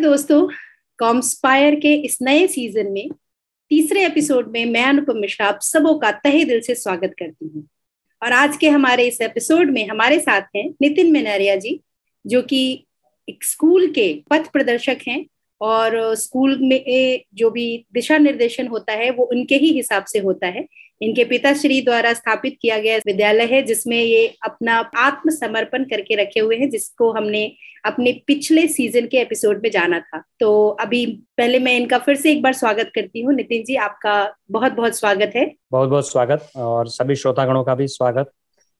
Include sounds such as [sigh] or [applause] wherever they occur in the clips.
दोस्तों कॉम्सपायर के इस नए सीज़न में, तीसरे एपिसोड में मैं, अनुपम मिश्रा, आप सबों का तहे दिल से स्वागत करती हूँ। और आज के हमारे इस एपिसोड में हमारे साथ हैं नितिन मेनारिया जी, जो कि एक स्कूल के पथ प्रदर्शक हैं और स्कूल में जो भी दिशा निर्देशन होता है, वो उनके ही हिसाब से होता है। इनके पिताश्री द्वारा स्थापित किया गया विद्यालय है, जिसमें ये अपना आत्मसमर्पण करके रखे हुए हैं, जिसको हमने अपने पिछले सीज़न के एपिसोड में जाना था। तो अभी पहले मैं इनका फिर से एक बार स्वागत करती हूँ। नितिन जी, आपका बहुत बहुत स्वागत है। बहुत बहुत स्वागत और सभी श्रोतागणों का भी स्वागत।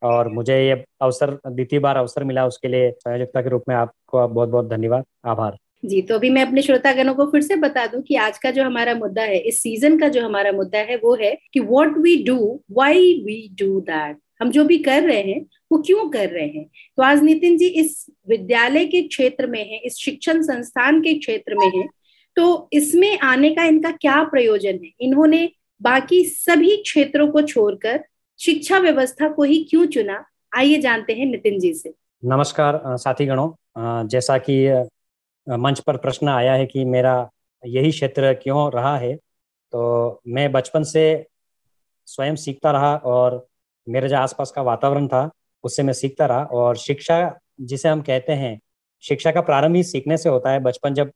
और मुझे ये अवसर, द्वितीय बार अवसर मिला उसके लिए संयोजकता के रूप में आपको बहुत बहुत धन्यवाद। आभार। जी तो अभी मैं अपने श्रोतागणों को फिर से बता दूँ कि आज का जो हमारा मुद्दा है, इस सीज़न का जो हमारा मुद्दा है, वो है कि what we do why we do that हम जो भी कर रहे हैं, वो क्यों कर रहे हैं? तो आज नितिन जी इस विद्यालय के क्षेत्र में है, इस शिक्षण संस्थान के क्षेत्र में है तो इसमें आने का इनका क्या प्रयोजन है? इन्होंने बाकी सभी क्षेत्रों को छोड़कर शिक्षा व्यवस्था को ही क्यों चुना? आइए जानते हैं नितिन जी से। नमस्कार साथी गणों। जैसा कि मंच पर प्रश्न आया है कि मेरा यही क्षेत्र क्यों रहा है? तो मैं बचपन से स्वयं सीखता रहा और मेरे जो आसपास का वातावरण था उससे मैं सीखता रहा और शिक्षा जिसे हम कहते हैं शिक्षा का प्रारंभ ही सीखने से होता है। बचपन जब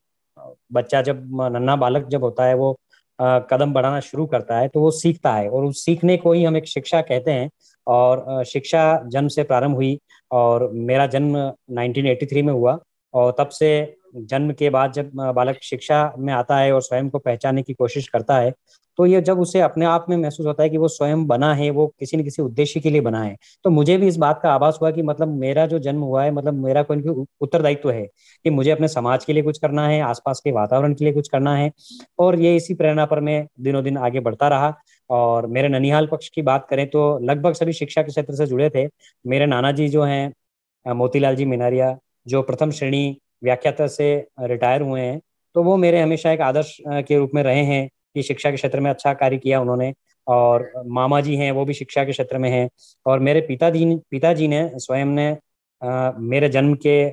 बच्चा जब नन्ना बालक जब होता है वो आ, कदम बढ़ाना शुरू करता है तो वो सीखता है और उस सीखने को ही हम एक शिक्षा कहते हैं और शिक्षा जन्म से प्रारंभ हुई और मेरा जन्म 1983 में हुआ। और तब से जन्म के बाद जब बालक शिक्षा में आता है और स्वयं को पहचानने की कोशिश करता है तो ये जब उसे अपने आप में महसूस होता है कि वो स्वयं बना है, वो किसी न किसी उद्देश्य के लिए बना है तो मुझे भी इस बात का आभास हुआ कि मतलब मेरा जो जन्म हुआ है मतलब मेरा कोई उत्तरदायित्व है कि मुझे अपने समाज के लिए कुछ करना है, आसपास के वातावरण के लिए कुछ करना है, और ये इसी प्रेरणा पर मैं दिनों दिन आगे बढ़ता रहा। और मेरे ननिहाल पक्ष की बात करें तो लगभग सभी शिक्षा के क्षेत्र से जुड़े थे। मेरे नाना जी जो हैं मोतीलाल जी मिनारिया जो प्रथम श्रेणी व्याख्याता से रिटायर हुए हैं तो वो मेरे हमेशा एक आदर्श के रूप में रहे हैं कि शिक्षा के क्षेत्र में अच्छा कार्य किया उन्होंने और मामा जी हैं वो भी शिक्षा के क्षेत्र में हैं और मेरे पिताजी पिताजी ने स्वयं ने आ, मेरे जन्म के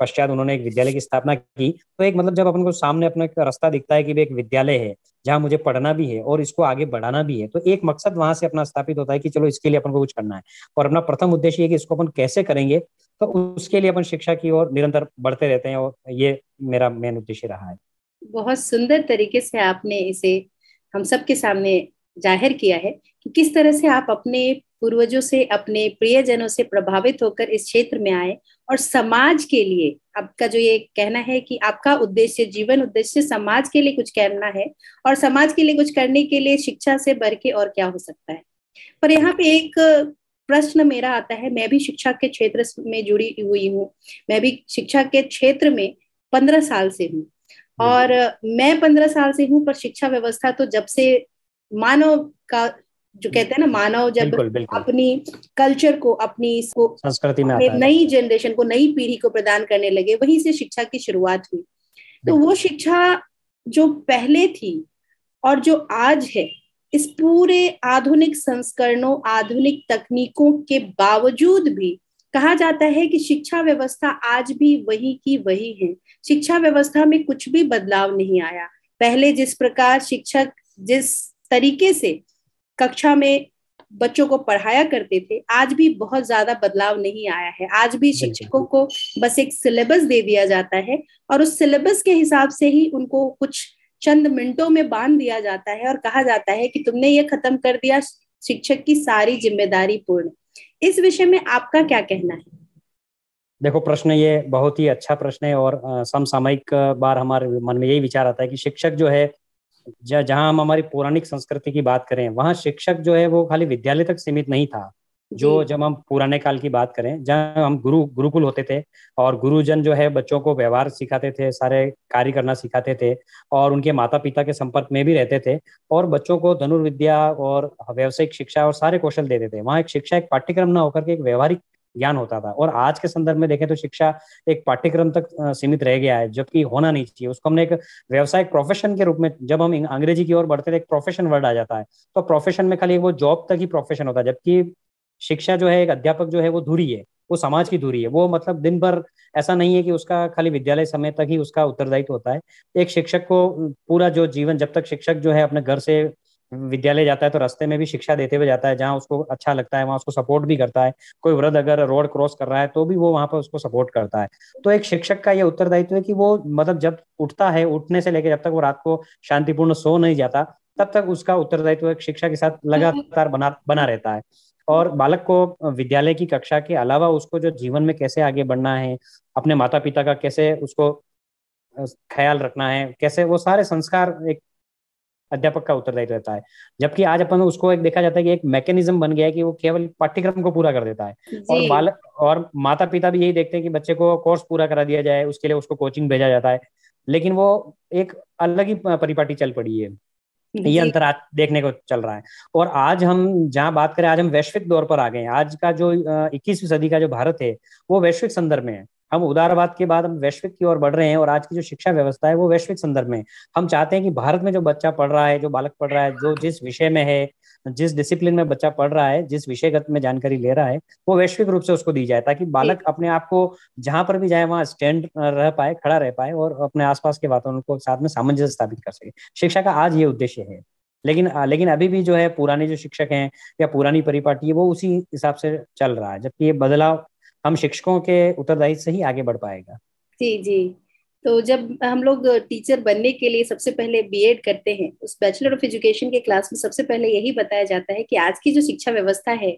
पश्चात उन्होंने एक विद्यालय की स्थापना की। तो एक मतलब जब अपन को सामने अपना एक रास्ता दिखता है कि एक विद्यालय है जहाँ मुझे पढ़ना भी है और इसको आगे बढ़ाना भी है तो एक मकसद वहाँ से अपना स्थापित होता है कि चलो इसके लिए अपन को कुछ करना है। और अपना प्रथम उद्देश्य है कि इसको अपन कैसे करेंगे तो उसके लिए अपन शिक्षा की ओर निरंतर बढ़ते रहते हैं और ये मेरा मेन उद्देश्य रहा है। बहुत सुंदर तरीके से आपने इसे हम सबके सामने ज़ाहिर किया है कि किस तरह से आप अपने पूर्वजों से, अपने प्रियजनों से प्रभावित होकर इस क्षेत्र में आए और समाज के लिए आपका जो ये कहना है कि आपका उद्देश्य, जीवन उद्देश्य समाज के लिए कुछ करना है और समाज के लिए कुछ करने के लिए शिक्षा से बढ़ के और क्या हो सकता है। पर यहाँ पे एक प्रश्न मेरा आता है मैं भी शिक्षा के क्षेत्र में जुड़ी हुई हूँ। मैं भी शिक्षा के क्षेत्र में पंद्रह साल से हूँ। और मैं पंद्रह साल से हूँ पर शिक्षा व्यवस्था तो जब से मानव का जो कहते हैं ना मानव जब बिल्कुल, बिल्कुल. अपनी कल्चर को अपनी इसको संस्कृति में नई जनरेशन को नई पीढ़ी को प्रदान करने लगे वहीं से शिक्षा की शुरुआत हुई। तो वो शिक्षा जो पहले थी और जो आज है इस पूरे आधुनिक संस्करणों आधुनिक तकनीकों के बावजूद भी कहा जाता है कि शिक्षा व्यवस्था आज भी वही की वही है। शिक्षा व्यवस्था में कुछ भी बदलाव नहीं आया। पहले जिस प्रकार शिक्षक जिस तरीके से कक्षा में बच्चों को पढ़ाया करते थे आज भी बहुत ज़्यादा बदलाव नहीं आया है। आज भी शिक्षकों को बस एक सिलेबस दे दिया जाता है और उस सिलेबस के हिसाब से ही उनको कुछ चंद मिनटों में बाँध दिया जाता है और कहा जाता है कि तुमने ये खत्म कर दिया शिक्षक की सारी ज़िम्मेदारी पूर्ण। इस विषय में आपका क्या कहना है? देखो, प्रश्न ये बहुत ही अच्छा प्रश्न है और समसामयिक बार हमारे मन में यही विचार आता है कि शिक्षक जो है जहाँ हम हमारी पौराणिक संस्कृति की बात करें, वहाँ शिक्षक जो है वो खाली विद्यालय तक सीमित नहीं था। जो जब हम पुराने काल की बात करें जहाँ हम गुरु गुरुकुल होते थे और गुरुजन जो है बच्चों को व्यवहार सिखाते थे सारे कार्य करना सिखाते थे और उनके माता पिता के संपर्क में भी रहते थे और बच्चों को धनुर्विद्या और व्यावसायिक शिक्षा और सारे कौशल देते थे। वहाँ एक शिक्षा एक पाठ्यक्रम ना होकर के एक व्यवहारिक ज्ञान होता था और आज के संदर्भ में देखें तो शिक्षा एक पाठ्यक्रम तक सीमित रह गया है जबकि होना नहीं चाहिए। उसको हमने एक व्यवसायिक प्रोफेशन के रूप में जब हम अंग्रेज़ी की ओर बढ़ते थे एक प्रोफेशन वर्ड आ जाता है। तो प्रोफेशन में खाली वो जॉब तक ही प्रोफेशन होता है जबकि शिक्षा जो है एक अध्यापक जो है वो दूरी है वो समाज की दूरी है। वो मतलब दिन भर ऐसा नहीं है कि उसका खाली विद्यालय समय तक ही उसका उत्तरदायित्व होता है। एक शिक्षक को पूरा जो जीवन जब तक शिक्षक जो है अपने घर से विद्यालय जाता है तो रास्ते में भी शिक्षा देते हुए जाता है जहाँ उसको अच्छा लगता है वहाँ उसको सपोर्ट भी करता है। कोई वृद्ध अगर रोड क्रॉस कर रहा है तो भी वो वहाँ पर उसको सपोर्ट करता है। तो एक शिक्षक का ये उत्तरदायित्व है कि वो मतलब जब उठता है उठने से लेकर जब तक वो रात को शांतिपूर्ण सो नहीं जाता तब तक उसका उत्तरदायित्व एक शिक्षा के साथ लगातार बना बना रहता है। और बालक को विद्यालय की कक्षा के अलावा उसको जो जीवन में कैसे आगे बढ़ना है अपने माता पिता का कैसे उसको ख्याल रखना है कैसे वो सारे संस्कार एक अध्यापक का उत्तरदायित्व रहता है। जबकि आज अपन उसको एक देखा जाता है कि एक मैकेनिज्म बन गया है कि वो केवल पाठ्यक्रम को पूरा कर देता है। और बालक और माता पिता भी यही देखते हैं कि बच्चे को कोर्स पूरा करा दिया जाए उसके लिए उसको कोचिंग भेजा जाता है। लेकिन वो एक अलग ही परिपाटी चल पड़ी है। ये अंतर आज देखने को चल रहा है। और आज हम जहाँ बात करें आज हम वैश्विक दौर पर आ गए हैं। आज का जो इक्कीसवीं सदी का जो भारत है वो वैश्विक संदर्भ में है। हम उदारवाद के बाद हम वैश्विक की ओर बढ़ रहे हैं और आज की जो शिक्षा व्यवस्था है वो वैश्विक संदर्भ में हम चाहते हैं कि भारत में जो बच्चा पढ़ रहा है जो बालक पढ़ रहा है जो जिस विषय में है जिस डिसिप्लिन में बच्चा पढ़ रहा है जिस विषयगत में जानकारी ले रहा है वो वैश्विक रूप से उसको दी जाए ताकि बालक अपने आप को जहाँ पर भी जाए वहाँ स्टैंड रह पाए खड़ा रह पाए और अपने आसपास के वातावरण को साथ में सामंजस्य स्थापित कर सके। शिक्षा का आज ये उद्देश्य है। लेकिन लेकिन अभी भी जो है पुराने जो शिक्षक हैं या पुरानी परिपाटी है वो उसी हिसाब से चल रहा है जबकि ये बदलाव हम शिक्षकों के उत्तरदायित्व से ही आगे बढ़ पाएगा। जी जी। तो जब हम लोग टीचर बनने के लिए सबसे पहले बीएड करते हैं, उस बैचलर ऑफ़ एजुकेशन के क्लास में सबसे पहले यही बताया जाता है कि आज की जो शिक्षा व्यवस्था है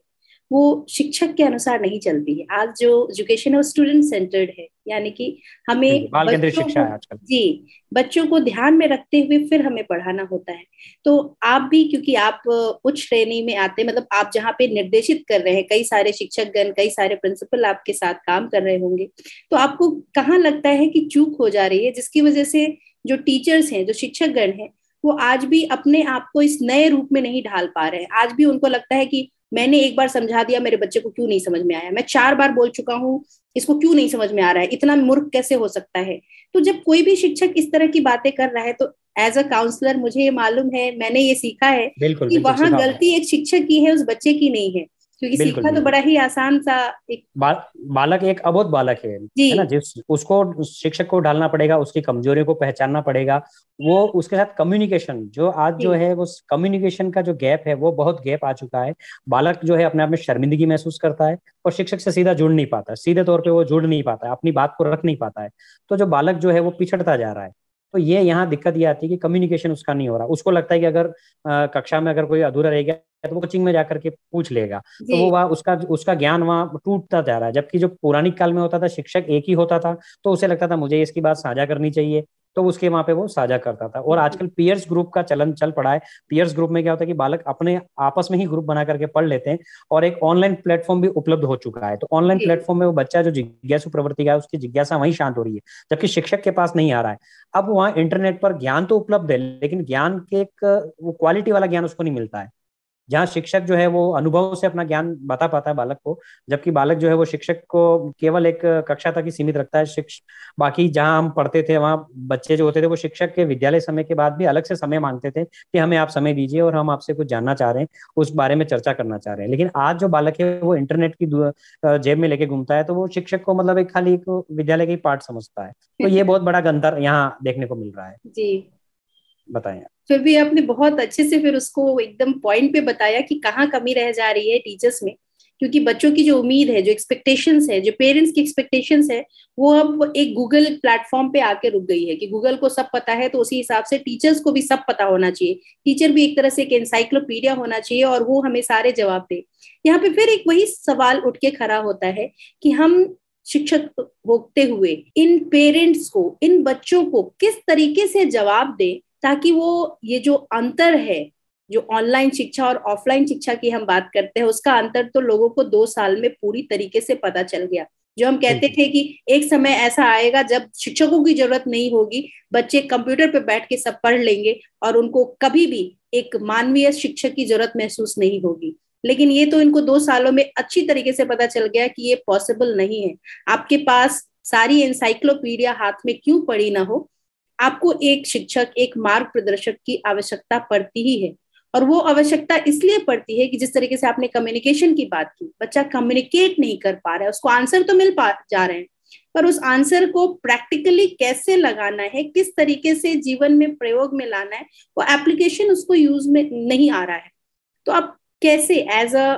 वो शिक्षक के अनुसार नहीं चलती है। आज जो एजुकेशन है स्टूडेंट सेंटर्ड है यानी कि हमें बच्चों शिक्षा है आजकल। जी बच्चों को ध्यान में रखते हुए फिर हमें पढ़ाना होता है। तो आप भी क्योंकि आप उच्च श्रेणी में आते मतलब आप जहाँ पे निर्देशित कर रहे हैं कई सारे शिक्षक गण कई सारे प्रिंसिपल आपके साथ काम कर रहे होंगे तो आपको कहाँ लगता है कि चूक हो जा रही है जिसकी वजह से जो टीचर्स हैं जो शिक्षक गण हैं वो आज भी अपने आप को इस नए रूप में नहीं ढाल पा रहे हैं। आज भी उनको लगता है कि मैंने एक बार समझा दिया मेरे बच्चे को क्यों नहीं समझ में आया? मैं चार बार बोल चुका हूँ इसको क्यों नहीं समझ में आ रहा है? इतना मूर्ख कैसे हो सकता है? तो जब कोई भी शिक्षक इस तरह की बातें कर रहा है तो एज अ काउंसलर मुझे ये मालूम है मैंने ये सीखा है कि वहाँ गलती एक शिक्षक की है उस बच्चे की नहीं है। क्योंकि सीखना तो बड़ा ही आसान सा एक बा, बालक एक अबोध बालक है। है ना जिस उसको शिक्षक को डालना पड़ेगा उसकी कमजोरियों को पहचानना पड़ेगा वो उसके साथ कम्युनिकेशन जो आज जो। है वो कम्युनिकेशन का जो गैप है वो बहुत गैप आ चुका है। बालक जो है अपने आप में शर्मिंदगी महसूस करता है और शिक्षक से सीधा जुड़ नहीं पाता। सीधे तौर पर वो जुड़ नहीं पाता है अपनी बात को रख नहीं पाता है। तो जो बालक जो है वो पिछड़ता जा रहा है। तो ये यहाँ दिक्कत ये आती है कि कम्युनिकेशन उसका नहीं हो रहा। उसको लगता है कि अगर कक्षा में अगर कोई अधूरा रह गया तो वो कोचिंग में जाकर के पूछ लेगा। तो वो वहाँ उसका उसका ज्ञान वहाँ टूटता जा रहा है। जबकि जो पौराणिक काल में होता था शिक्षक एक ही होता था तो उसे लगता था मुझे इसकी बात साझा करनी चाहिए। तो उसके वहाँ पे वो साझा करता था। और आजकल पियर्स ग्रुप का चलन चल पड़ा है। पियर्स ग्रुप में क्या होता है कि बालक अपने आपस में ही ग्रुप बना करके पढ़ लेते हैं और एक ऑनलाइन प्लेटफॉर्म भी उपलब्ध हो चुका है। तो ऑनलाइन प्लेटफॉर्म में वो बच्चा जो जिज्ञासु प्रवृत्ति का है उसकी जिज्ञासा वहीं शांत हो रही है जबकि शिक्षक के पास नहीं आ रहा है। अब वहाँ इंटरनेट पर ज्ञान तो उपलब्ध है लेकिन ज्ञान के एक वो क्वालिटी वाला ज्ञान उसको नहीं मिलता है। जहाँ शिक्षक जो है वो अनुभव से अपना ज्ञान बता पाता है बालक को जबकि बालक जो है वो शिक्षक को केवल एक कक्षा तक ही सीमित रखता है शिक्ष बाकी जहाँ हम पढ़ते थे वहाँ बच्चे जो होते थे वो शिक्षक के विद्यालय समय के बाद भी अलग से समय मांगते थे कि हमें आप समय दीजिए और हम आपसे कुछ जानना चाह रहे हैं उस बारे में चर्चा करना चाह रहे हैं। लेकिन आज जो बालक है वो इंटरनेट की जेब में लेके घूमता है तो वो शिक्षक को मतलब एक खाली एक विद्यालय का ही पार्ट समझता है। तो ये बहुत बड़ा गंतर यहाँ देखने को मिल रहा है। जी। बताएँ फिर भी आपने बहुत अच्छे से फिर उसको एकदम पॉइंट पे बताया कि कहाँ कमी रह जा रही है टीचर्स में। क्योंकि बच्चों की जो उम्मीद है, जो एक्सपेक्टेशंस है, जो पेरेंट्स की एक्सपेक्टेशंस है, वो अब एक गूगल प्लेटफॉर्म पे आके रुक गई है कि गूगल को सब पता है तो उसी हिसाब से टीचर्स को भी सब पता होना चाहिए। टीचर भी एक तरह से एक एनसाइक्लोपीडिया होना चाहिए और वो हमें सारे जवाब दे। यहाँ पे फिर एक वही सवाल उठ के खड़ा होता है कि हम शिक्षक होते हुए इन पेरेंट्स को, इन बच्चों को किस तरीके से जवाब दे ताकि वो ये जो अंतर है जो ऑनलाइन शिक्षा और ऑफलाइन शिक्षा की हम बात करते हैं उसका अंतर तो लोगों को दो साल में पूरी तरीके से पता चल गया। जो हम कहते थे कि एक समय ऐसा आएगा जब शिक्षकों की ज़रूरत नहीं होगी बच्चे कंप्यूटर पे बैठ के सब पढ़ लेंगे और उनको कभी भी एक मानवीय शिक्षक की ज़रूरत महसूस नहीं होगी। लेकिन ये तो इनको दो सालों में अच्छी तरीके से पता चल गया कि ये पॉसिबल नहीं है। आपके पास सारी एनसाइक्लोपीडिया हाथ में क्यों पड़ी ना हो आपको एक शिक्षक, एक मार्ग प्रदर्शक की आवश्यकता पड़ती ही है। और वो आवश्यकता इसलिए पड़ती है कि जिस तरीके से आपने कम्युनिकेशन की बात की, बच्चा कम्युनिकेट नहीं कर पा रहा है, उसको आंसर तो मिल पा, जा रहे हैं। पर उस आंसर को प्रैक्टिकली कैसे लगाना है, किस तरीके से जीवन में प्रयोग में लाना है, वो एप्लीकेशन उसको यूज़ में नहीं आ रहा है। तो आप कैसे as a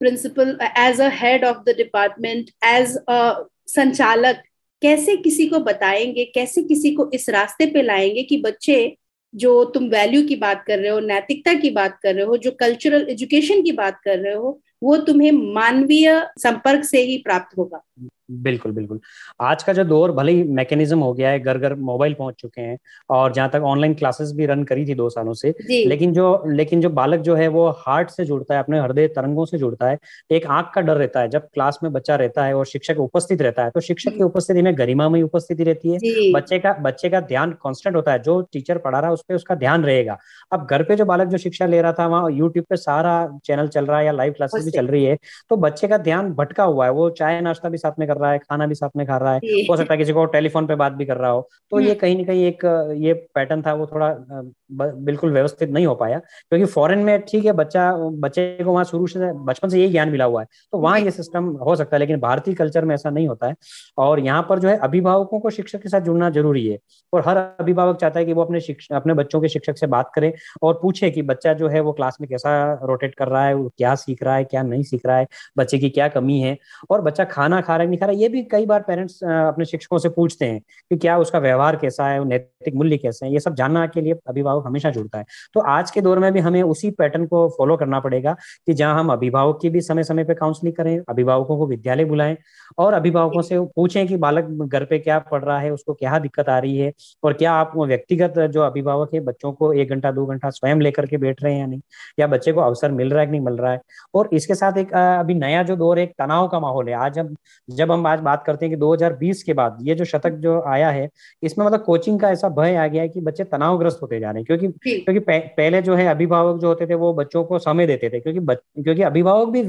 principal as a head of the department as a संचालक कैसे किसी को बताएँगे, कैसे किसी को इस रास्ते पे लाएँगे कि बच्चे जो तुम वैल्यू की बात कर रहे हो, नैतिकता की बात कर रहे हो, जो कल्चरल एजुकेशन की बात कर रहे हो, वो तुम्हें मानवीय संपर्क से ही प्राप्त होगा। बिल्कुल बिल्कुल। आज का जो दौर भले ही मैकेनिज्म हो गया है घर घर मोबाइल पहुँच चुके हैं और जहाँ तक ऑनलाइन क्लासेस भी रन करी थी दो सालों से लेकिन जो लेकिन जो बालक जो है वो हार्ट से जुड़ता है अपने हृदय तरंगों से जुड़ता है एक आँख का डर रहता है जब क्लास में बच्चा रहता है और शिक्षक उपस्थित रहता है तो शिक्षक की उपस्थिति में गरिमा में उपस्थिति रहती है। बच्चे का बच्चे का ध्यान कॉन्स्टेंट होता है जो टीचर पढ़ा रहा है उस पर उसका ध्यान रहेगा। अब घर पे जो बालक जो शिक्षा ले रहा था वहाँ यूट्यूब पे सारा चैनल चल रहा है या लाइव क्लासेस भी चल रही है तो बच्चे का ध्यान भटका हुआ है वो चाय नाश्ता भी साथ में कर रहा है खाना भी साथ में खा रहा है। हो सकता है किसी को टेलीफोन पे बात भी कर रहा हो। तो ये हम्म। कहीं ना कहीं एक ये पैटर्न था वो थोड़ा बिल्कुल व्यवस्थित नहीं हो पाया। क्योंकि फॉरेन में ठीक है बच्चा बच्चे को वहाँ शुरू से बचपन से यही ज्ञान मिला हुआ है। तो वहाँ ये सिस्टम हो सकता है लेकिन भारतीय कल्चर में ऐसा नहीं होता है। और यहाँ पर जो है अभिभावकों को शिक्षक के साथ जुड़ना ज़रूरी है। और हर अभिभावक चाहता है कि वो अपने अपने बच्चों के शिक्षक से बात करे और पूछे कि बच्चा जो है वो क्लास में कैसा रोटेट कर रहा है वो क्या सीख रहा है क्या नहीं सीख रहा है बच्चे की क्या कमी है। और बच्चा खाना खा रहा है नहीं खा रहा है ये भी कई बार पेरेंट्स अपने शिक्षकों से पूछते हैं कि क्या उसका व्यवहार कैसा है नैतिक मूल्य कैसे है ये सब जानना के लिए अभिभावक हमेशा जुड़ता है। तो आज के दौर में भी हमें उसी पैटर्न को फॉलो करना पड़ेगा कि जहाँ हम अभिभावक की भी समय समय पर काउंसलिंग करें, अभिभावकों को विद्यालय बुलाएँ और अभिभावकों से पूछें कि बालक घर पे क्या पढ़ रहा है, उसको क्या दिक्कत आ रही है और क्या आप व्यक्तिगत जो अभिभावक है, बच्चों को एक घंटा, दो घंटा स्वयं लेकर के बैठ रहे हैं या नहीं? या बच्चे को अवसर मिल रहा है कि नहीं मिल रहा है? और इसके साथ एक अभी नया जो दौर एक तनाव का माहौल है। आज हम, जब हम आज बात करते हैं कि 2020 के बाद ये जो शतक जो आया है, इसमें मतलब कोचिंग का ऐसा भय आ गया है कि बच्चे तनावग्रस्त होते जा रहे हैं। क्योंकि क्योंकि पहले जो है अभिभावक जो होते थे वो बच्चों को समय देते थे क्योंकि क्योंकि अभिभावक भी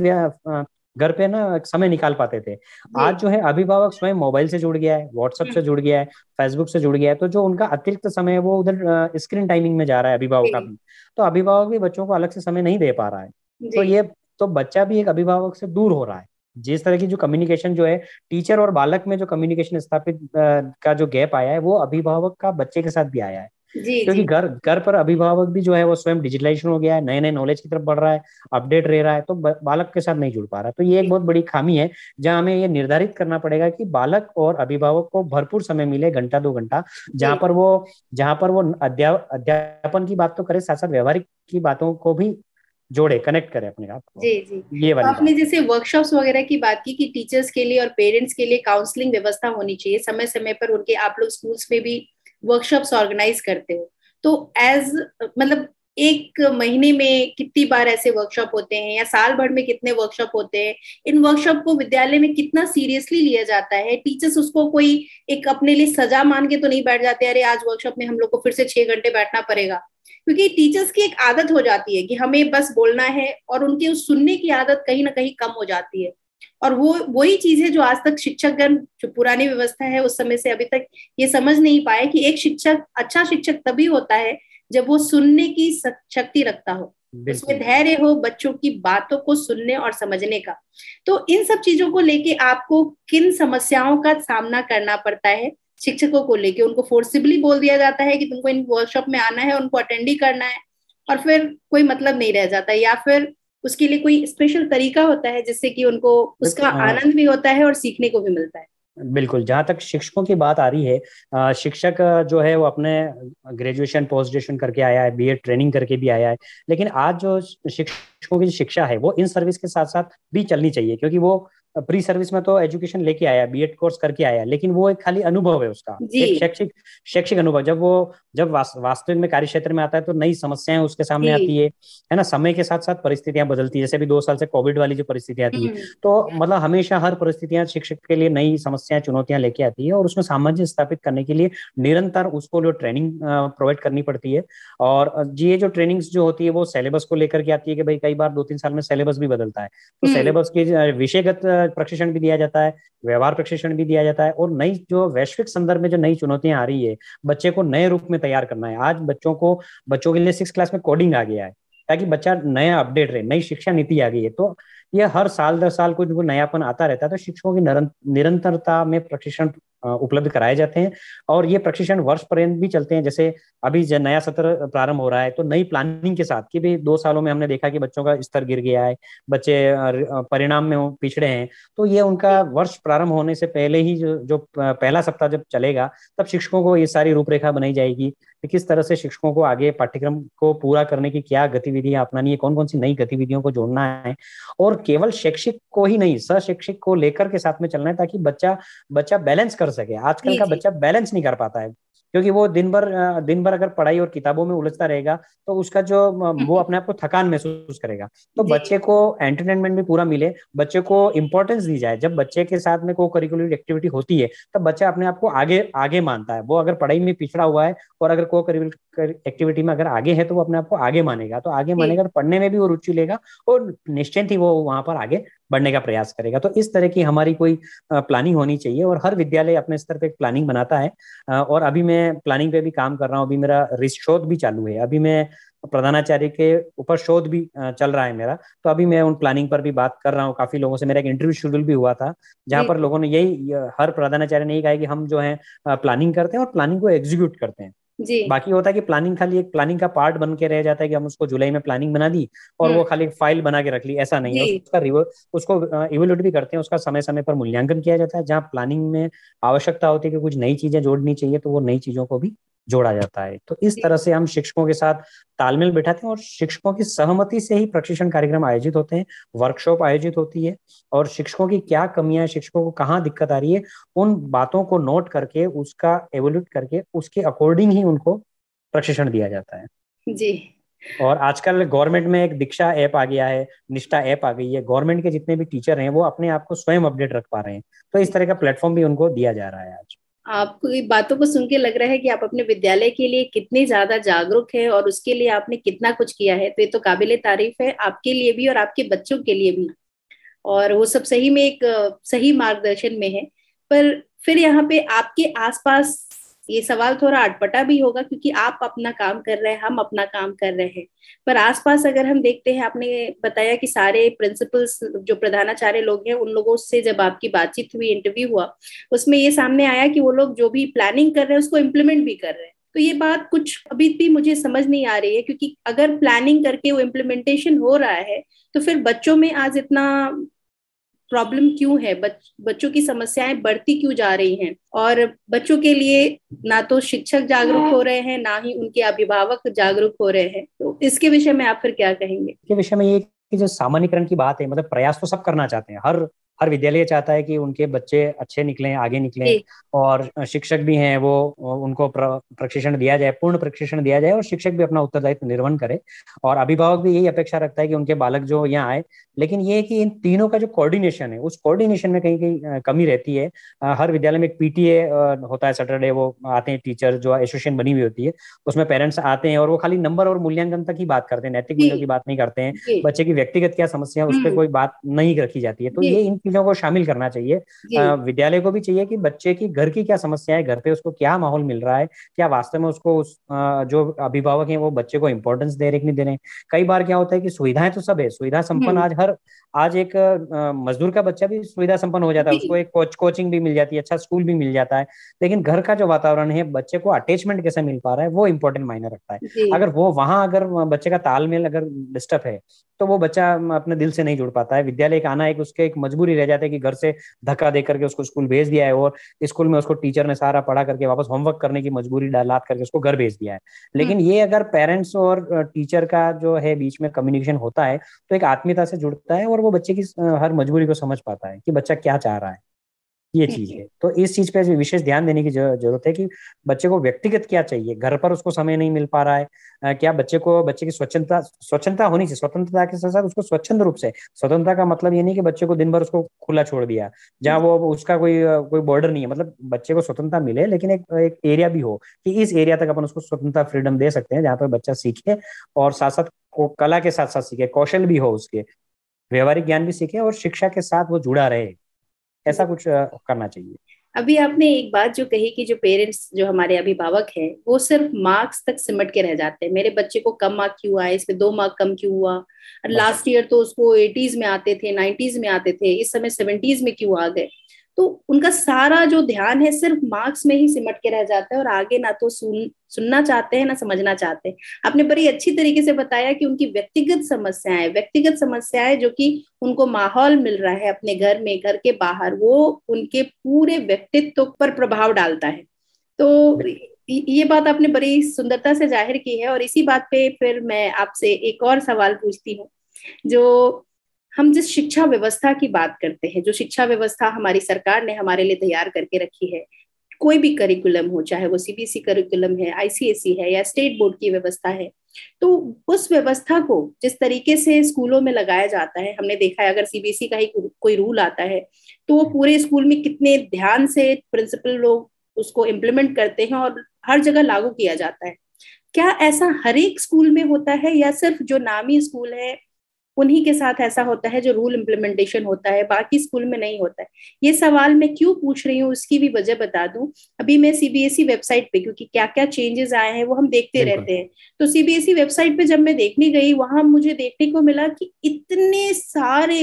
घर पे ना समय निकाल पाते थे। आज जो है अभिभावक स्वयं मोबाइल से जुड़ गया है व्हाट्सएप से जुड़ गया है फेसबुक से जुड़ गया है तो जो उनका अतिरिक्त समय है वो उधर स्क्रीन टाइमिंग में जा रहा है अभिभावक का भी। तो अभिभावक भी बच्चों को अलग से समय नहीं दे पा रहा है। तो ये तो बच्चा भी एक अभिभावक से दूर हो रहा है। जिस तरह की जो कम्युनिकेशन जो है टीचर और बालक में जो कम्युनिकेशन स्थापित का जो गैप आया है वो अभिभावक का बच्चे के साथ भी आया है। क्योंकि घर घर पर अभिभावक भी जो है वो स्वयं डिजिटलाइजेशन हो गया है नए नए नॉलेज की तरफ़ बढ़ रहा है अपडेट रह रहा है तो बालक के साथ नहीं जुड़ पा रहा। तो ये एक बहुत बड़ी खामी है जहाँ हमें ये निर्धारित करना पड़ेगा कि बालक और अभिभावक को भरपूर समय मिले घंटा दो घंटा जहाँ पर वो जहाँ पर वो अध्यापन की बात तो करे साथ साथ व्यवहारिक की बातों को भी जोड़े कनेक्ट करे अपने आप जी जी। ये वाली आपने जैसे वर्कशॉप्स वगैरह की बात की कि टीचर्स के लिए और पेरेंट्स के लिए काउंसलिंग व्यवस्था होनी चाहिए समय समय पर उनके आप लोग स्कूल्स में भी वर्कशॉप्स ऑर्गेनाइज करते हो? तो एज मतलब एक महीने में कितनी बार ऐसे वर्कशॉप होते हैं या साल भर में कितने वर्कशॉप होते हैं? इन वर्कशॉप को विद्यालय में कितना सीरियसली लिया जाता है? टीचर्स उसको कोई एक अपने लिए सजा मान के तो नहीं बैठ जाते, अरे, आज वर्कशॉप में हम लोग को फिर से छह घंटे बैठना पड़ेगा? क्योंकि टीचर्स की एक आदत हो जाती है कि हमें बस बोलना है और उनके उस सुनने की आदत कहीं ना कहीं कम हो जाती है। और वो वही चीज़ है जो आज तक शिक्षकगण जो पुरानी व्यवस्था है उस समय से अभी तक ये समझ नहीं पाए कि एक शिक्षक अच्छा शिक्षक तभी होता है जब वो सुनने की शक्ति रखता हो। उसमें धैर्य हो बच्चों की बातों को सुनने और समझने का। तो इन सब चीज़ों को लेके आपको किन समस्याओं का सामना करना पड़ता है शिक्षकों को लेके? उनको फोर्सिबली बोल दिया जाता है कि तुमको इन वर्कशॉप में आना है उनको अटेंड ही करना है और फिर कोई मतलब नहीं रह जाता या फिर उसके लिए कोई स्पेशल तरीका होता है जिससे कि उनको उसका आनंद भी होता है और सीखने को भी मिलता है? बिल्कुल जहाँ तक शिक्षकों की बात आ रही है शिक्षक जो है वो अपने ग्रेजुएशन पोस्ट ग्रेजुएशन करके आया है बीएड ट्रेनिंग करके भी आया है लेकिन आज जो शिक्षकों की शिक्षा है वो इन सर्विस के साथ साथ भी चलनी चाहिए क्योंकि वो प्री सर्विस में तो एजुकेशन लेके आया बीएड कोर्स करके आया लेकिन वो एक खाली अनुभव है उसका। एक शैक्षिक शैक्षिक अनुभव। जब वो जब वास्तविक में कार्य क्षेत्र में आता है तो नई समस्याएँ उसके सामने आती है है ना? समय के साथ साथ परिस्थितियाँ बदलती है। जैसे अभी दो साल से कोविड वाली जो परिस्थितियाँ आती है हम्म। तो मतलब हमेशा हर परिस्थितियाँ शिक्षक के लिए नई समस्याएँ चुनौतियाँ लेके आती है और उसमें सामंजस्य स्थापित करने के लिए निरंतर उसको जो ट्रेनिंग प्रोवाइड करनी पड़ती है। और ये जो ट्रेनिंग्स जो होती है वो सिलेबस को लेकर के आती है कि भाई कई बार दो तीन साल में सिलेबस भी बदलता है। तो सिलेबस हम्म। की विषयगत प्रशिक्षण भी दिया जाता है, व्यवहार प्रशिक्षण भी दिया जाता है और नई जो वैश्विक संदर्भ में जो नई चुनौतियाँ आ रही है, बच्चे को नए रूप में तैयार करना है। आज बच्चों को, बच्चों के लिए सिक्स क्लास में कोडिंग आ गया है, ताकि बच्चा नया अपडेट रहे, नई शिक्षा नीति आ गई है। तो यह हर साल दर साल कुछ नयापन आता रहता है तो शिक्षकों की निरंतरता में प्रशिक्षण उपलब्ध कराए जाते हैं। और ये प्रशिक्षण वर्ष पर्यंत भी चलते हैं। जैसे अभी जो नया सत्र प्रारंभ हो रहा है तो नई प्लानिंग के साथ कि भी दो सालों में हमने देखा कि बच्चों का स्तर गिर गया है बच्चे परिणाम में पिछड़े हैं तो ये उनका वर्ष प्रारंभ होने से पहले ही जो जो पहला सप्ताह जब चलेगा तब शिक्षकों को ये सारी रूपरेखा बनाई जाएगी। कि किस तरह से शिक्षकों को आगे पाठ्यक्रम को पूरा करने की क्या गतिविधियाँ अपनानी है कौन कौन सी नई गतिविधियों को जोड़ना है? और केवल शैक्षिक को ही नहीं सशिक्षिक को लेकर के साथ में चलना है ताकि बच्चा बच्चा बैलेंस कर सके। आजकल का बच्चा बैलेंस नहीं कर पाता है। क्योंकि वो दिन भर दिन भर अगर पढ़ाई और किताबों में उलझता रहेगा तो उसका जो वो अपने आप को थकान महसूस करेगा। तो बच्चे को एंटरटेनमेंट भी पूरा मिले बच्चे को इम्पोर्टेंस दी जाए। जब बच्चे के साथ में को करिकुलर एक्टिविटी होती है तब बच्चा अपने आप को आगे आगे मानता है। वो अगर पढ़ाई में पिछड़ा हुआ है और अगर को करिकुलर एक्टिविटी में अगर आगे है तो वो अपने आप को आगे मानेगा। तो आगे मानेगा तो पढ़ने में भी वो रुचि लेगा और निश्चिंत ही वो वहाँ पर आगे बढ़ने का प्रयास करेगा। तो इस तरह की हमारी कोई प्लानिंग होनी चाहिए और हर विद्यालय अपने स्तर पे एक प्लानिंग बनाता है। और अभी मैं प्लानिंग पे भी काम कर रहा हूँ अभी मेरा रिस्ट शोध भी चालू है। अभी मैं प्रधानाचार्य के ऊपर शोध भी चल रहा है मेरा। तो अभी मैं उन प्लानिंग पर भी बात कर रहा हूँ। काफ़ी लोगों से मेरा एक इंटरव्यू शेड्यूल भी हुआ था जहाँ पर लोगों ने यही हर प्रधानाचार्य ने यही कहा कि हम जो है प्लानिंग करते हैं और प्लानिंग को एग्जीक्यूट करते हैं। जी। बाकी होता है कि प्लानिंग खाली एक प्लानिंग का पार्ट बन के रह जाता है कि हम उसको जुलाई में प्लानिंग बना दी और वो हम्म। खाली फ़ाइल बना के रख ली ऐसा नहीं है। उसका उसको इवेल्यूट भी करते हैं उसका समय समय पर मूल्यांकन किया जाता है। जहाँ प्लानिंग में आवश्यकता होती है कि कुछ नई चीज़ें जोड़नी चाहिए तो वो नई चीज़ों को भी जोड़ा जाता है। तो इस तरह से हम शिक्षकों के साथ तालमेल बैठाते हैं और शिक्षकों की सहमति से ही प्रशिक्षण कार्यक्रम आयोजित होते हैं वर्कशॉप आयोजित होती है और शिक्षकों की क्या कमियाँ शिक्षकों को कहाँ दिक्कत आ रही है उन बातों को नोट करके उसका एवोल्यूट करके उसके अकॉर्डिंग ही उनको प्रशिक्षण दिया जाता है। जी। और आजकल गवर्नमेंट में एक दीक्षा ऐप आ गया है निष्ठा ऐप आ गई है। गवर्नमेंट के जितने भी टीचर हैं वो अपने आप को स्वयं अपडेट रख पा रहे हैं। तो इस तरह का प्लेटफॉर्म भी उनको दिया जा रहा है आज। आपको बातों को सुन के लग रहा है कि आप अपने विद्यालय के लिए कितने ज़्यादा जागरूक है और उसके लिए आपने कितना कुछ किया है तो ये तो काबिल तारीफ़ है आपके लिए भी और आपके बच्चों के लिए भी। और वो सब सही में एक, सही मार्गदर्शन में है। पर फिर यहाँ पे आपके आसपास ये सवाल थोड़ा अटपटा भी होगा क्योंकि आप अपना काम कर रहे हैं, हम अपना काम कर रहे हैं। पर आसपास अगर हम देखते हैं, आपने बताया कि सारे प्रिंसिपल्स जो प्रधानाचार्य लोग हैं, उन लोगों से जब आपकी बातचीत हुई इंटरव्यू हुआ, उसमें ये सामने आया कि वो लोग जो भी प्लानिंग कर रहे हैं, उसको इम्प्लीमेंट भी कर रहे हैं। तो ये बात कुछ अभी भी मुझे समझ नहीं आ रही है क्योंकि अगर प्लानिंग करके वो इम्प्लीमेंटेशन हो रहा है तो फिर बच्चों में आज इतना प्रॉब्लम क्यों है? बच, बच्चों की समस्याएँ बढ़ती क्यों जा रही हैं? और बच्चों के लिए ना तो शिक्षक जागरूक हो रहे हैं ना ही उनके अभिभावक जागरूक हो रहे हैं। तो इसके विषय में आप फिर क्या कहेंगे? इसके विषय में ये कि जो सामान्यकरण की बात है मतलब प्रयास तो सब करना चाहते हैं हर हर विद्यालय चाहता है कि उनके बच्चे अच्छे निकलें आगे निकलें और शिक्षक भी हैं वो उनको प्रशिक्षण दिया जाए पूर्ण प्रशिक्षण दिया जाए और शिक्षक भी अपना उत्तरदायित्व निर्वहन करे। और अभिभावक भी यही अपेक्षा रखता है कि उनके बालक जो यहाँ आए लेकिन ये कि इन तीनों का जो कोऑर्डिनेशन है उस कोऑर्डिनेशन में कहीं कहीं कमी रहती है। हर विद्यालय में एक पीटीए होता है सैटरडे वो आते हैं टीचर जो एसोसिएशन बनी हुई होती है उसमें पेरेंट्स आते हैं और वो खाली नंबर और मूल्यांकन तक ही बात करते हैं नैतिक मूल्यों की बात नहीं करते हैं। बच्चे की व्यक्तिगत क्या समस्या है उस पर हम्म। कोई बात नहीं रखी जाती है। तो ये इन चीज़ों को शामिल करना चाहिए। विद्यालय को भी चाहिए कि बच्चे की घर की क्या समस्या है घर पे उसको क्या माहौल मिल रहा है क्या वास्तव में उसको उस जो अभिभावक हैं वो बच्चे को इंपॉर्टेंस दे रहे कि नहीं दे रहे कई बार क्या होता है कि सुविधाएँ तो सब है सुविधा संपन्न हम्म। आज हर आज एक मजदूर का बच्चा भी सुविधा संपन्न हो जाता है उसको एक कोच कोचिंग भी मिल जाती है अच्छा स्कूल भी मिल जाता है लेकिन घर का जो वातावरण है बच्चे को अटैचमेंट कैसे मिल पा रहा है वो इंपॉर्टेंट मायने रखता है। अगर वो वहाँ अगर बच्चे का तालमेल अगर डिस्टर्ब है तो वो बच्चा अपने दिल से नहीं जुड़ पाता है। विद्यालय का आना एक उसके एक मजबूरी रह जाता है कि घर से धक्का देकर करके उसको स्कूल भेज दिया है और स्कूल में उसको टीचर ने सारा पढ़ा करके वापस होमवर्क करने की मजबूरी डालात करके उसको घर भेज दिया है लेकिन। ये अगर पेरेंट्स और टीचर का जो है बीच में कम्युनिकेशन होता है तो एक आत्मीयता से जुड़ता है और वो बच्चे की हर मजबूरी को समझ पाता है कि बच्चा क्या चाह रहा है ये चीज़ है। तो इस चीज़ पे विशेष ध्यान देने की ज़रूरत है कि बच्चे को व्यक्तिगत क्या चाहिए? घर पर उसको समय नहीं मिल पा रहा है। क्या बच्चे को बच्चे की स्वच्छता स्वच्छता होनी चाहिए? स्वतंत्रता के साथ साथ उसको स्वच्छंद रूप से। स्वतंत्रता का मतलब ये नहीं कि बच्चे को दिन भर उसको खुला छोड़ दिया। जहाँ वो उसका कोई कोई बॉर्डर नहीं है। मतलब बच्चे को स्वतंत्रता मिले लेकिन एक एक एरिया भी हो कि इस एरिया तक अपन उसको स्वतंत्रता फ्रीडम दे सकते हैं जहाँ पर बच्चा सीखे और साथ साथ कला के साथ साथ सीखे कौशल भी हो उसके। व्यवहारिक ज्ञान भी सीखे और शिक्षा के साथ वो जुड़ा रहे। ऐसा कुछ करना चाहिए। अभी आपने एक बात जो कही कि जो पेरेंट्स जो हमारे अभिभावक हैं वो सिर्फ़ मार्क्स तक सिमट के रह जाते हैं। मेरे बच्चे को कम मार्क क्यों आए? इसमें दो मार्क कम क्यों हुआ? लास्ट ईयर तो उसको एटीज में आते थे नाइन्टीज में आते थे इस समय सेवेंटीज में क्यों आ गए? तो उनका सारा जो ध्यान है सिर्फ़ मार्क्स में ही सिमट के रह जाता है और आगे ना तो सुन सुनना चाहते हैं ना समझना चाहते हैं। आपने बड़ी अच्छी तरीके से बताया कि उनकी व्यक्तिगत समस्याएँ व्यक्तिगत समस्याएँ जो कि उनको माहौल मिल रहा है अपने घर में घर के बाहर वो उनके पूरे व्यक्तित्व पर प्रभाव डालता है। तो ये बात आपने बड़ी सुंदरता से ज़ाहिर की है और इसी बात पे फिर मैं आपसे एक और सवाल पूछती हूँ जो हम जिस शिक्षा व्यवस्था की बात करते हैं, जो शिक्षा व्यवस्था हमारी सरकार ने हमारे लिए तैयार करके रखी है, कोई भी करिकुलम हो, चाहे वो सीबीएसई करिकुलम है आईसीएसई है या स्टेट बोर्ड की व्यवस्था है तो उस व्यवस्था को जिस तरीके से स्कूलों में लगाया जाता है, हमने देखा है अगर सीबीएसई का ही कोई रूल आता है तो वो पूरे स्कूल में कितने ध्यान से प्रिंसिपल लोग उसको इम्प्लीमेंट करते हैं और हर जगह लागू किया जाता है। क्या ऐसा हर एक स्कूल में होता है या सिर्फ़ जो नामी स्कूल है उन्हीं के साथ ऐसा होता है जो रूल इम्प्लीमेंटेशन होता है बाकी स्कूल में नहीं होता है। ये सवाल मैं क्यों पूछ रही हूँ उसकी भी वजह बता दूँ। अभी मैं सीबीएसई वेबसाइट e पे क्योंकि क्या क्या चेंजेस आए हैं वो हम देखते रहते हैं। तो सीबीएसई वेबसाइट e पे जब मैं देखने गई वहाँ मुझे देखने को मिला कि इतने सारे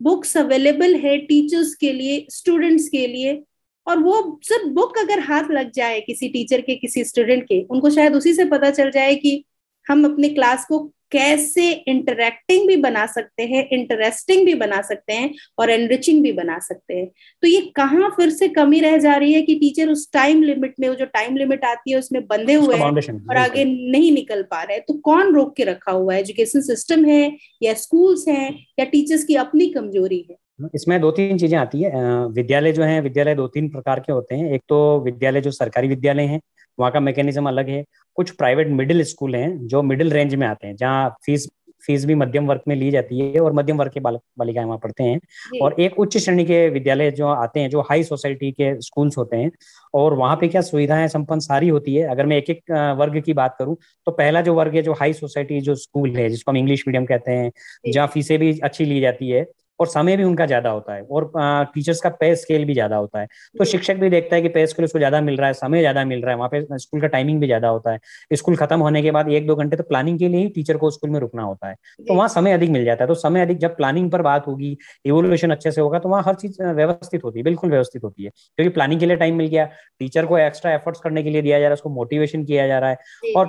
बुक्स अवेलेबल है टीचर्स के लिए स्टूडेंट्स के लिए और वो सिर्फ़ बुक अगर हाथ लग जाए किसी टीचर के किसी स्टूडेंट के उनको शायद उसी से पता चल जाए कि हम अपने क्लास को कैसे इंटरेक्टिंग भी बना सकते हैं इंटरेस्टिंग भी बना सकते हैं और एनरिचिंग भी बना सकते हैं। तो ये कहाँ फिर से कमी रह जा रही है कि टीचर उस टाइम लिमिट में वो जो टाइम लिमिट आती है उसमें बंधे हुए हैं और आगे नहीं निकल पा रहे तो कौन रोक के रखा हुआ है? एजुकेशन सिस्टम है या स्कूल्स हैं या टीचर्स की अपनी कमज़ोरी है? इसमें दो तीन चीज़ें आती है। विद्यालय जो है विद्यालय दो तीन प्रकार के होते हैं। एक तो विद्यालय जो सरकारी विद्यालय हैं वहाँ का मैकेनिज्म अलग है। कुछ प्राइवेट मिडिल स्कूल हैं जो मिडिल रेंज में आते हैं जहाँ फ़ीस फ़ीस भी मध्यम वर्ग में ली जाती है और मध्यम वर्ग के बालक बालिकाएँ वहाँ पढ़ते हैं। और एक उच्च श्रेणी के विद्यालय जो आते हैं जो हाई सोसाइटी के स्कूल्स होते हैं और वहाँ पे क्या सुविधाएँ संपन्न सारी होती है? अगर मैं एक एक वर्ग की बात करूँ तो पहला जो वर्ग है जो हाई सोसाइटी जो स्कूल है जिसको हम इंग्लिश मीडियम कहते हैं जहाँ फीसें भी अच्छी ली जाती है और समय भी उनका ज़्यादा होता है और टीचर्स का पे स्केल भी ज़्यादा होता है। तो शिक्षक भी देखता है कि पे स्केल उसको ज़्यादा मिल रहा है समय ज़्यादा मिल रहा है वहाँ पे स्कूल का टाइमिंग भी ज़्यादा होता है। स्कूल खत्म होने के बाद एक दो घंटे तो प्लानिंग के लिए ही टीचर को स्कूल में रुकना होता है। तो वहाँ समय अधिक मिल जाता है। तो समय अधिक जब प्लानिंग पर बात होगी इवोल्यूशन अच्छे से होगा तो वहाँ हर चीज़ व्यवस्थित होती है बिल्कुल व्यवस्थित होती है। क्योंकि प्लानिंग के लिए टाइम मिल गया टीचर को एक्स्ट्रा एफर्ट्स करने के लिए दिया जा रहा है उसको मोटिवेशन किया जा रहा है और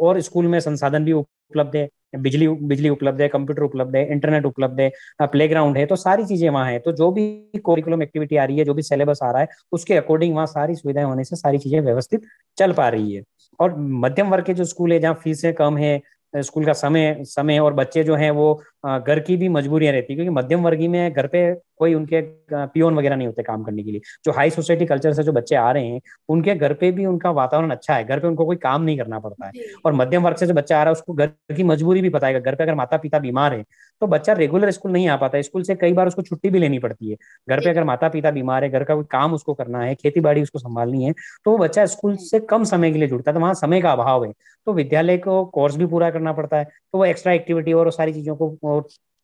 और स्कूल में संसाधन भी उपलब्ध है। बिजली बिजली उपलब्ध है, कंप्यूटर उपलब्ध है इंटरनेट उपलब्ध है प्ले ग्राउंड है तो सारी चीज़ें वहाँ है। तो जो भी कोरिकुलम एक्टिविटी आ रही है, जो भी सिलेबस आ रहा है, उसके अकॉर्डिंग वहाँ सारी सुविधाएँ होने से सारी चीज़ें व्यवस्थित चल पा रही है। और मध्यम वर्ग के जो स्कूल है, जहाँ फीसें कम है स्कूल का समय समय और बच्चे जो हैं, वो घर की भी मजबूरियाँ रहती है क्योंकि मध्यम वर्गीय में घर पे कोई उनके पियोन वगैरह नहीं होते काम करने के लिए। जो हाई सोसाइटी कल्चर से जो बच्चे आ रहे हैं उनके घर पे भी उनका वातावरण अच्छा है घर पे उनको कोई काम नहीं करना पड़ता है। और मध्यम वर्ग से जो बच्चा आ रहा है उसको घर की मजबूरी भी पता है घर पे अगर माता पिता बीमार है तो बच्चा रेगुलर स्कूल नहीं आ पाता है। स्कूल से कई बार उसको छुट्टी भी लेनी पड़ती है। घर पे अगर माता पिता बीमार है घर का कोई काम उसको करना है खेती बाड़ी उसको संभालनी है तो वो बच्चा स्कूल से कम समय के लिए जुड़ता है तो वहाँ समय का अभाव है। तो विद्यालय को कोर्स भी पूरा करना पड़ता है तो वो एक्स्ट्रा एक्टिविटी और सारी चीज़ों को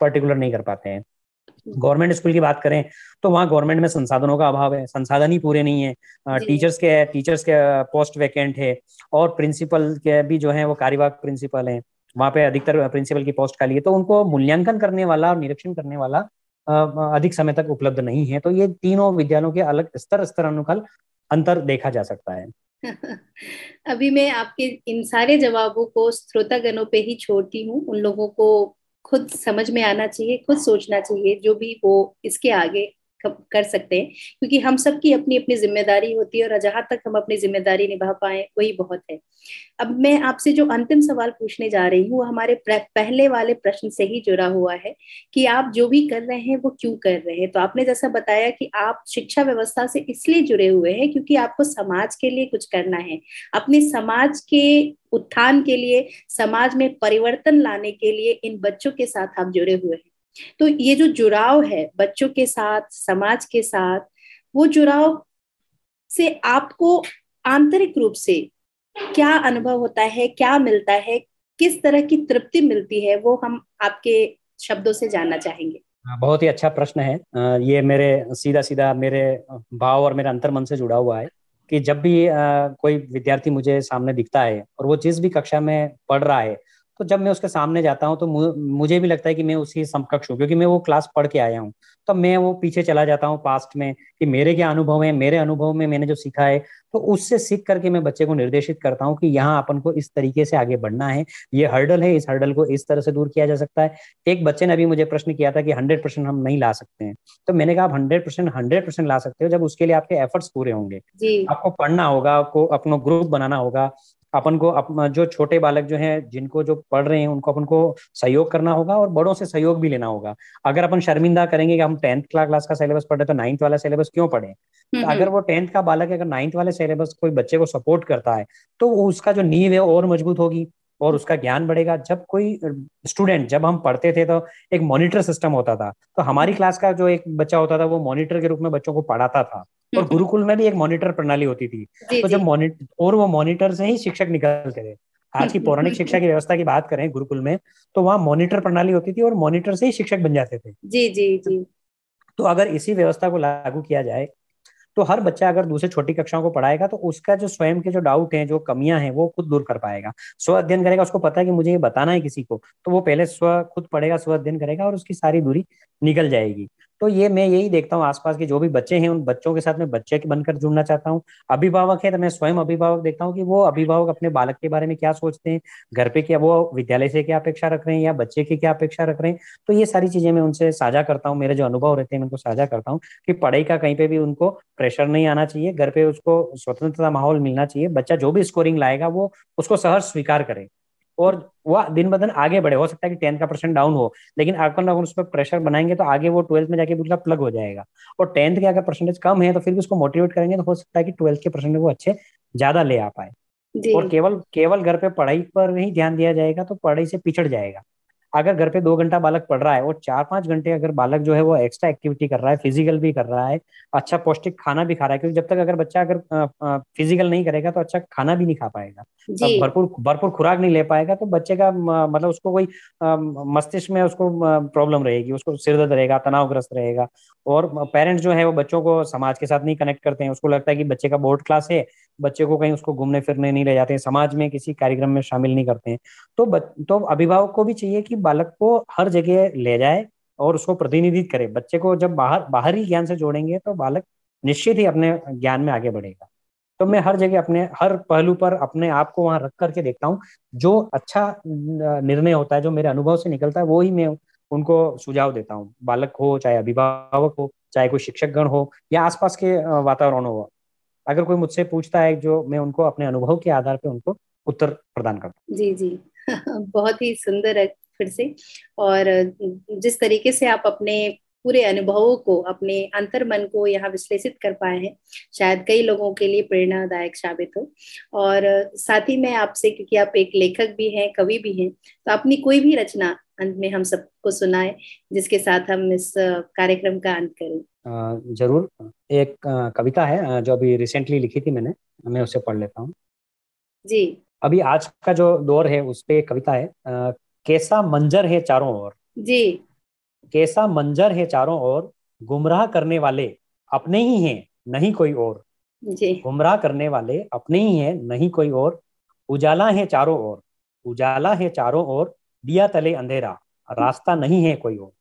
पर्टिकुलर नहीं कर पाते हैं। गवर्नमेंट स्कूल की बात करें तो वहाँ गवर्नमेंट में संसाधनों का अभाव है। संसाधन ही पूरे नहीं है। टीचर्स के टीचर्स के पोस्ट वैकेंट है और प्रिंसिपल के भी जो है वो कार्यवाहक प्रिंसिपल है। वहाँ पे अधिकतर प्रिंसिपल की पोस्ट खाली है। तो उनको मूल्यांकन करने वाला और निरीक्षण करने वाला अधिक समय तक उपलब्ध नहीं है। तो ये तीनों विद्यालयों के अलग स्तर स्तर अनुकूल अंतर देखा जा सकता है। [laughs] अभी मैं आपके इन सारे जवाबों को श्रोतागणों पे ही छोड़ती हूँ। उन लोगों को खुद समझ में आना चाहिए खुद सोचना चाहिए जो भी वो इसके आगे कर सकते हैं, क्योंकि हम सबकी अपनी अपनी ज़िम्मेदारी होती है और जहाँ तक हम अपनी ज़िम्मेदारी निभा पाए, वही बहुत है। अब मैं आपसे जो अंतिम सवाल पूछने जा रही हूँ, वो हमारे पहले वाले प्रश्न से ही जुड़ा हुआ है कि आप जो भी कर रहे हैं, वो क्यों कर रहे हैं? तो आपने जैसा बताया कि आप शिक्षा व्यवस्था से इसलिए जुड़े हुए हैं क्योंकि आपको समाज के लिए कुछ करना है। अपने समाज के उत्थान के लिए, समाज में परिवर्तन लाने के लिए इन बच्चों के साथ आप जुड़े हुए हैं। तो ये जो जुड़ाव है बच्चों के साथ समाज के साथ वो जुड़ाव से आपको आंतरिक रूप से क्या अनुभव होता है क्या मिलता है किस तरह की तृप्ति मिलती है वो हम आपके शब्दों से जानना चाहेंगे। हाँ, बहुत ही अच्छा प्रश्न है। ये मेरे सीधा सीधा मेरे भाव और मेरे अंतर मन से जुड़ा हुआ है कि जब भी कोई विद्यार्थी मुझे सामने दिखता है और वो जिस भी कक्षा में पढ़ रहा है तो जब मैं उसके सामने जाता हूँ तो मुझे भी लगता है कि मैं उसी समकक्ष हूँ क्योंकि मैं वो क्लास पढ़ के आया हूँ। तो मैं वो पीछे चला जाता हूँ पास्ट में कि मेरे क्या अनुभव है मेरे अनुभव में मैंने जो सीखा है तो उससे सीख करके मैं बच्चे को निर्देशित करता हूँ कि यहाँ अपन को इस तरीके से आगे बढ़ना है। ये हर्डल है इस हर्डल को इस तरह से दूर किया जा सकता है। एक बच्चे ने अभी मुझे प्रश्न किया था कि हंड्रेड परसेंट हम नहीं ला सकते हैं। तो मैंने कहा आप हंड्रेड परसेंट हंड्रेड परसेंट ला सकते हो जब उसके लिए आपके एफर्ट्स पूरे होंगे। आपको पढ़ना होगा आपको अपना ग्रुप बनाना होगा अपन को अप, जो छोटे बालक जो हैं जिनको जो पढ़ रहे हैं उनको अपन को सहयोग करना होगा और बड़ों से सहयोग भी लेना होगा। अगर अपन शर्मिंदा करेंगे कि हम टेंथ क्लास का सिलेबस पढ़ पढ़े तो नाइन्थ वाला सिलेबस क्यों पढ़े? तो अगर। वो टेंथ का बालक है अगर नाइन्थ वाले सिलेबस कोई बच्चे को सपोर्ट करता है तो उसका जो नींव है और मज़बूत होगी और उसका ज्ञान बढ़ेगा। जब कोई स्टूडेंट जब हम पढ़ते थे तो एक मॉनिटर सिस्टम होता था। तो हमारी क्लास का जो एक बच्चा होता था वो मॉनिटर के रूप में बच्चों को पढ़ाता था। और हम्म। [laughs] गुरुकुल में भी एक मॉनिटर प्रणाली होती थी। तो जब मॉनिटर और वो मॉनिटर से ही शिक्षक निकलते थे। आज की पौराणिक [laughs] शिक्षा की व्यवस्था की बात करें गुरुकुल में तो वहाँ मॉनिटर प्रणाली होती थी और मॉनिटर से ही शिक्षक बन जाते थे। जी जी जी। तो अगर इसी व्यवस्था को लागू किया जाए तो हर बच्चा अगर दूसरे छोटी कक्षाओं को पढ़ाएगा तो उसका जो स्वयं के जो डाउट है जो कमियाँ हैं वो खुद दूर कर पाएगा। स्व अध्ययन करेगा उसको पता है कि मुझे ये बताना है किसी को तो वो पहले स्व खुद पढ़ेगा स्व अध्ययन करेगा और उसकी सारी दूरी निकल जाएगी। तो ये मैं यही देखता हूँ आसपास के जो भी बच्चे हैं, उन बच्चों के साथ में बच्चे के बनकर जुड़ना चाहता हूँ। अभिभावक है तो मैं स्वयं अभिभावक देखता हूँ कि वो अभिभावक अपने बालक के बारे में क्या सोचते हैं, घर पे क्या, वो विद्यालय से क्या अपेक्षा रख रहे हैं या बच्चे की क्या अपेक्षा रख रहे हैं? तो ये सारी चीज़ें मैं उनसे साझा करता हूँ, मेरे जो अनुभव रहते हैं मैं उनको साझा करता हूँ कि पढ़ाई का कहीं पे भी उनको प्रेशर नहीं आना चाहिए, घर पे उसको स्वतंत्रता माहौल मिलना चाहिए, बच्चा जो भी स्कोरिंग लाएगा वो उसको सहर्ष स्वीकार करे। और वह दिन ब दिन आगे बढ़े। हो सकता है कि टेंथ का परसेंट डाउन हो लेकिन अगर अगर उस पर प्रेशर बनाएँगे तो आगे वो ट्वेल्थ में जाके बिल्कुल प्लग हो जाएगा। और टेंथ के अगर परसेंटेज कम है तो फिर भी उसको मोटिवेट करेंगे तो हो सकता है कि ट्वेल्थ के परसेंटेज वो अच्छे ज़्यादा ले आ पाए। और केवल केवल घर पे पढ़ाई पर ही ध्यान दिया जाएगा तो पढ़ाई से पिछड़ जाएगा। अगर घर पे दो घंटा बालक पढ़ रहा है और चार पाँच घंटे अगर बालक जो है वो एक्स्ट्रा एक्टिविटी कर रहा है फ़िज़िकल भी कर रहा है अच्छा पौष्टिक खाना भी खा रहा है क्योंकि जब तक अगर बच्चा अगर फ़िज़िकल नहीं करेगा तो अच्छा खाना भी नहीं खा पाएगा। भरपूर भरपूर खुराक नहीं ले पाएगा तो बच्चे का मतलब उसको कोई मस्तिष्क में उसको प्रॉब्लम रहेगी उसको सिर दर्द रहेगा तनावग्रस्त रहेगा। और पेरेंट्स जो है वो बच्चों को समाज के साथ नहीं कनेक्ट करते हैं उसको लगता है कि बच्चे का बोर्ड क्लास है बच्चे को कहीं उसको घूमने फिरने नहीं ले जाते हैं समाज में किसी कार्यक्रम में शामिल नहीं करते हैं। तो ब, तो अभिभावक को भी चाहिए कि बालक को हर जगह ले जाए और उसको प्रतिनिधित्व करे। बच्चे को जब बाहर बाहरी ज्ञान से जोड़ेंगे तो बालक निश्चित ही अपने ज्ञान में आगे बढ़ेगा। तो मैं हर जगह अपने हर पहलू पर अपने आप को वहाँ रख करके देखता हूँ। जो अच्छा निर्णय होता है जो मेरे अनुभव से निकलता है वो ही मैं उनको सुझाव देता हूँ। बालक हो चाहे अभिभावक हो चाहे कोई शिक्षक गण हो या आसपास के वातावरण हो। अगर कोई मुझसे पूछता है जो मैं उनको अपने अनुभव के आधार पर उनको उत्तर प्रदान करता हूँ। जी जी। [laughs] बहुत ही सुंदर है फिर से। और जिस तरीके से आप अपने पूरे अनुभवों को, अपने अंतर मन को यहाँ विश्लेषित कर पाए हैं, शायद कई लोगों के लिए प्रेरणादायक साबित हो। और साथ ही मैं आपसे, क्योंकि आप एक लेखक भी हैं, कवि भी हैं तो अपनी कोई भी रचना अंत में हम सबको सुनाए जिसके साथ हम इस कार्यक्रम का अंत करें। ज़रूर। एक कविता है जो अभी रिसेंटली लिखी थी मैंने मैं उसे पढ़ लेता हूँ। जी। अभी आज का जो दौर है उस पर कविता है कैसा मंजर है चारों ओर? जी। कैसा मंजर है चारों ओर? गुमराह करने वाले अपने ही हैं नहीं कोई और। गुमराह करने वाले अपने ही हैं नहीं कोई और। उजाला है चारों ओर उजाला है चारों ओर दिया तले अंधेरा, रास्ता नहीं है कोई और।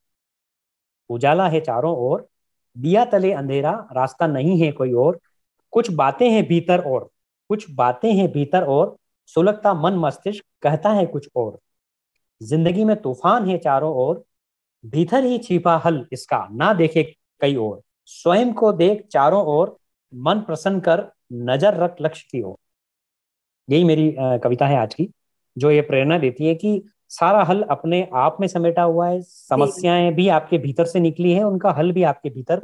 उजाला है चारों ओर, दिया तले अंधेरा, रास्ता नहीं है कोई और। कुछ बातें हैं भीतर और, कुछ बातें हैं भीतर और, सुलगता मन मस्तिष्क कहता है कुछ और। ज़िंदगी में तूफ़ान है चारों ओर, भीतर ही छिपा हल इसका, ना देखे कई और। स्वयं को देख चारों ओर, मन प्रसन्न कर नज़र रख लक्ष्य की ओर। यही मेरी कविता है आज की, जो ये प्रेरणा देती है कि सारा हल अपने आप में समेटा हुआ है समस्याएँ भी आपके भीतर से निकली है उनका हल भी आपके भीतर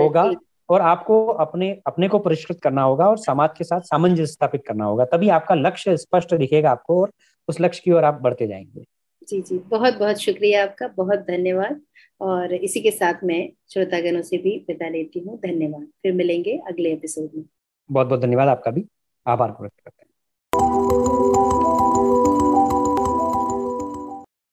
होगा और आपको अपने अपने को परिष्कृत करना होगा और समाज के साथ सामंजस्य स्थापित करना होगा तभी आपका लक्ष्य स्पष्ट दिखेगा आपको और उस लक्ष्य की ओर आप बढ़ते जाएँगे। जी जी। बहुत बहुत शुक्रिया आपका बहुत धन्यवाद। और इसी के साथ मैं श्रोतागणों से भी विदा लेती हूँ। धन्यवाद। फिर मिलेंगे अगले एपिसोड में। बहुत बहुत धन्यवाद आपका भी। आभार व्यक्त करते हैं।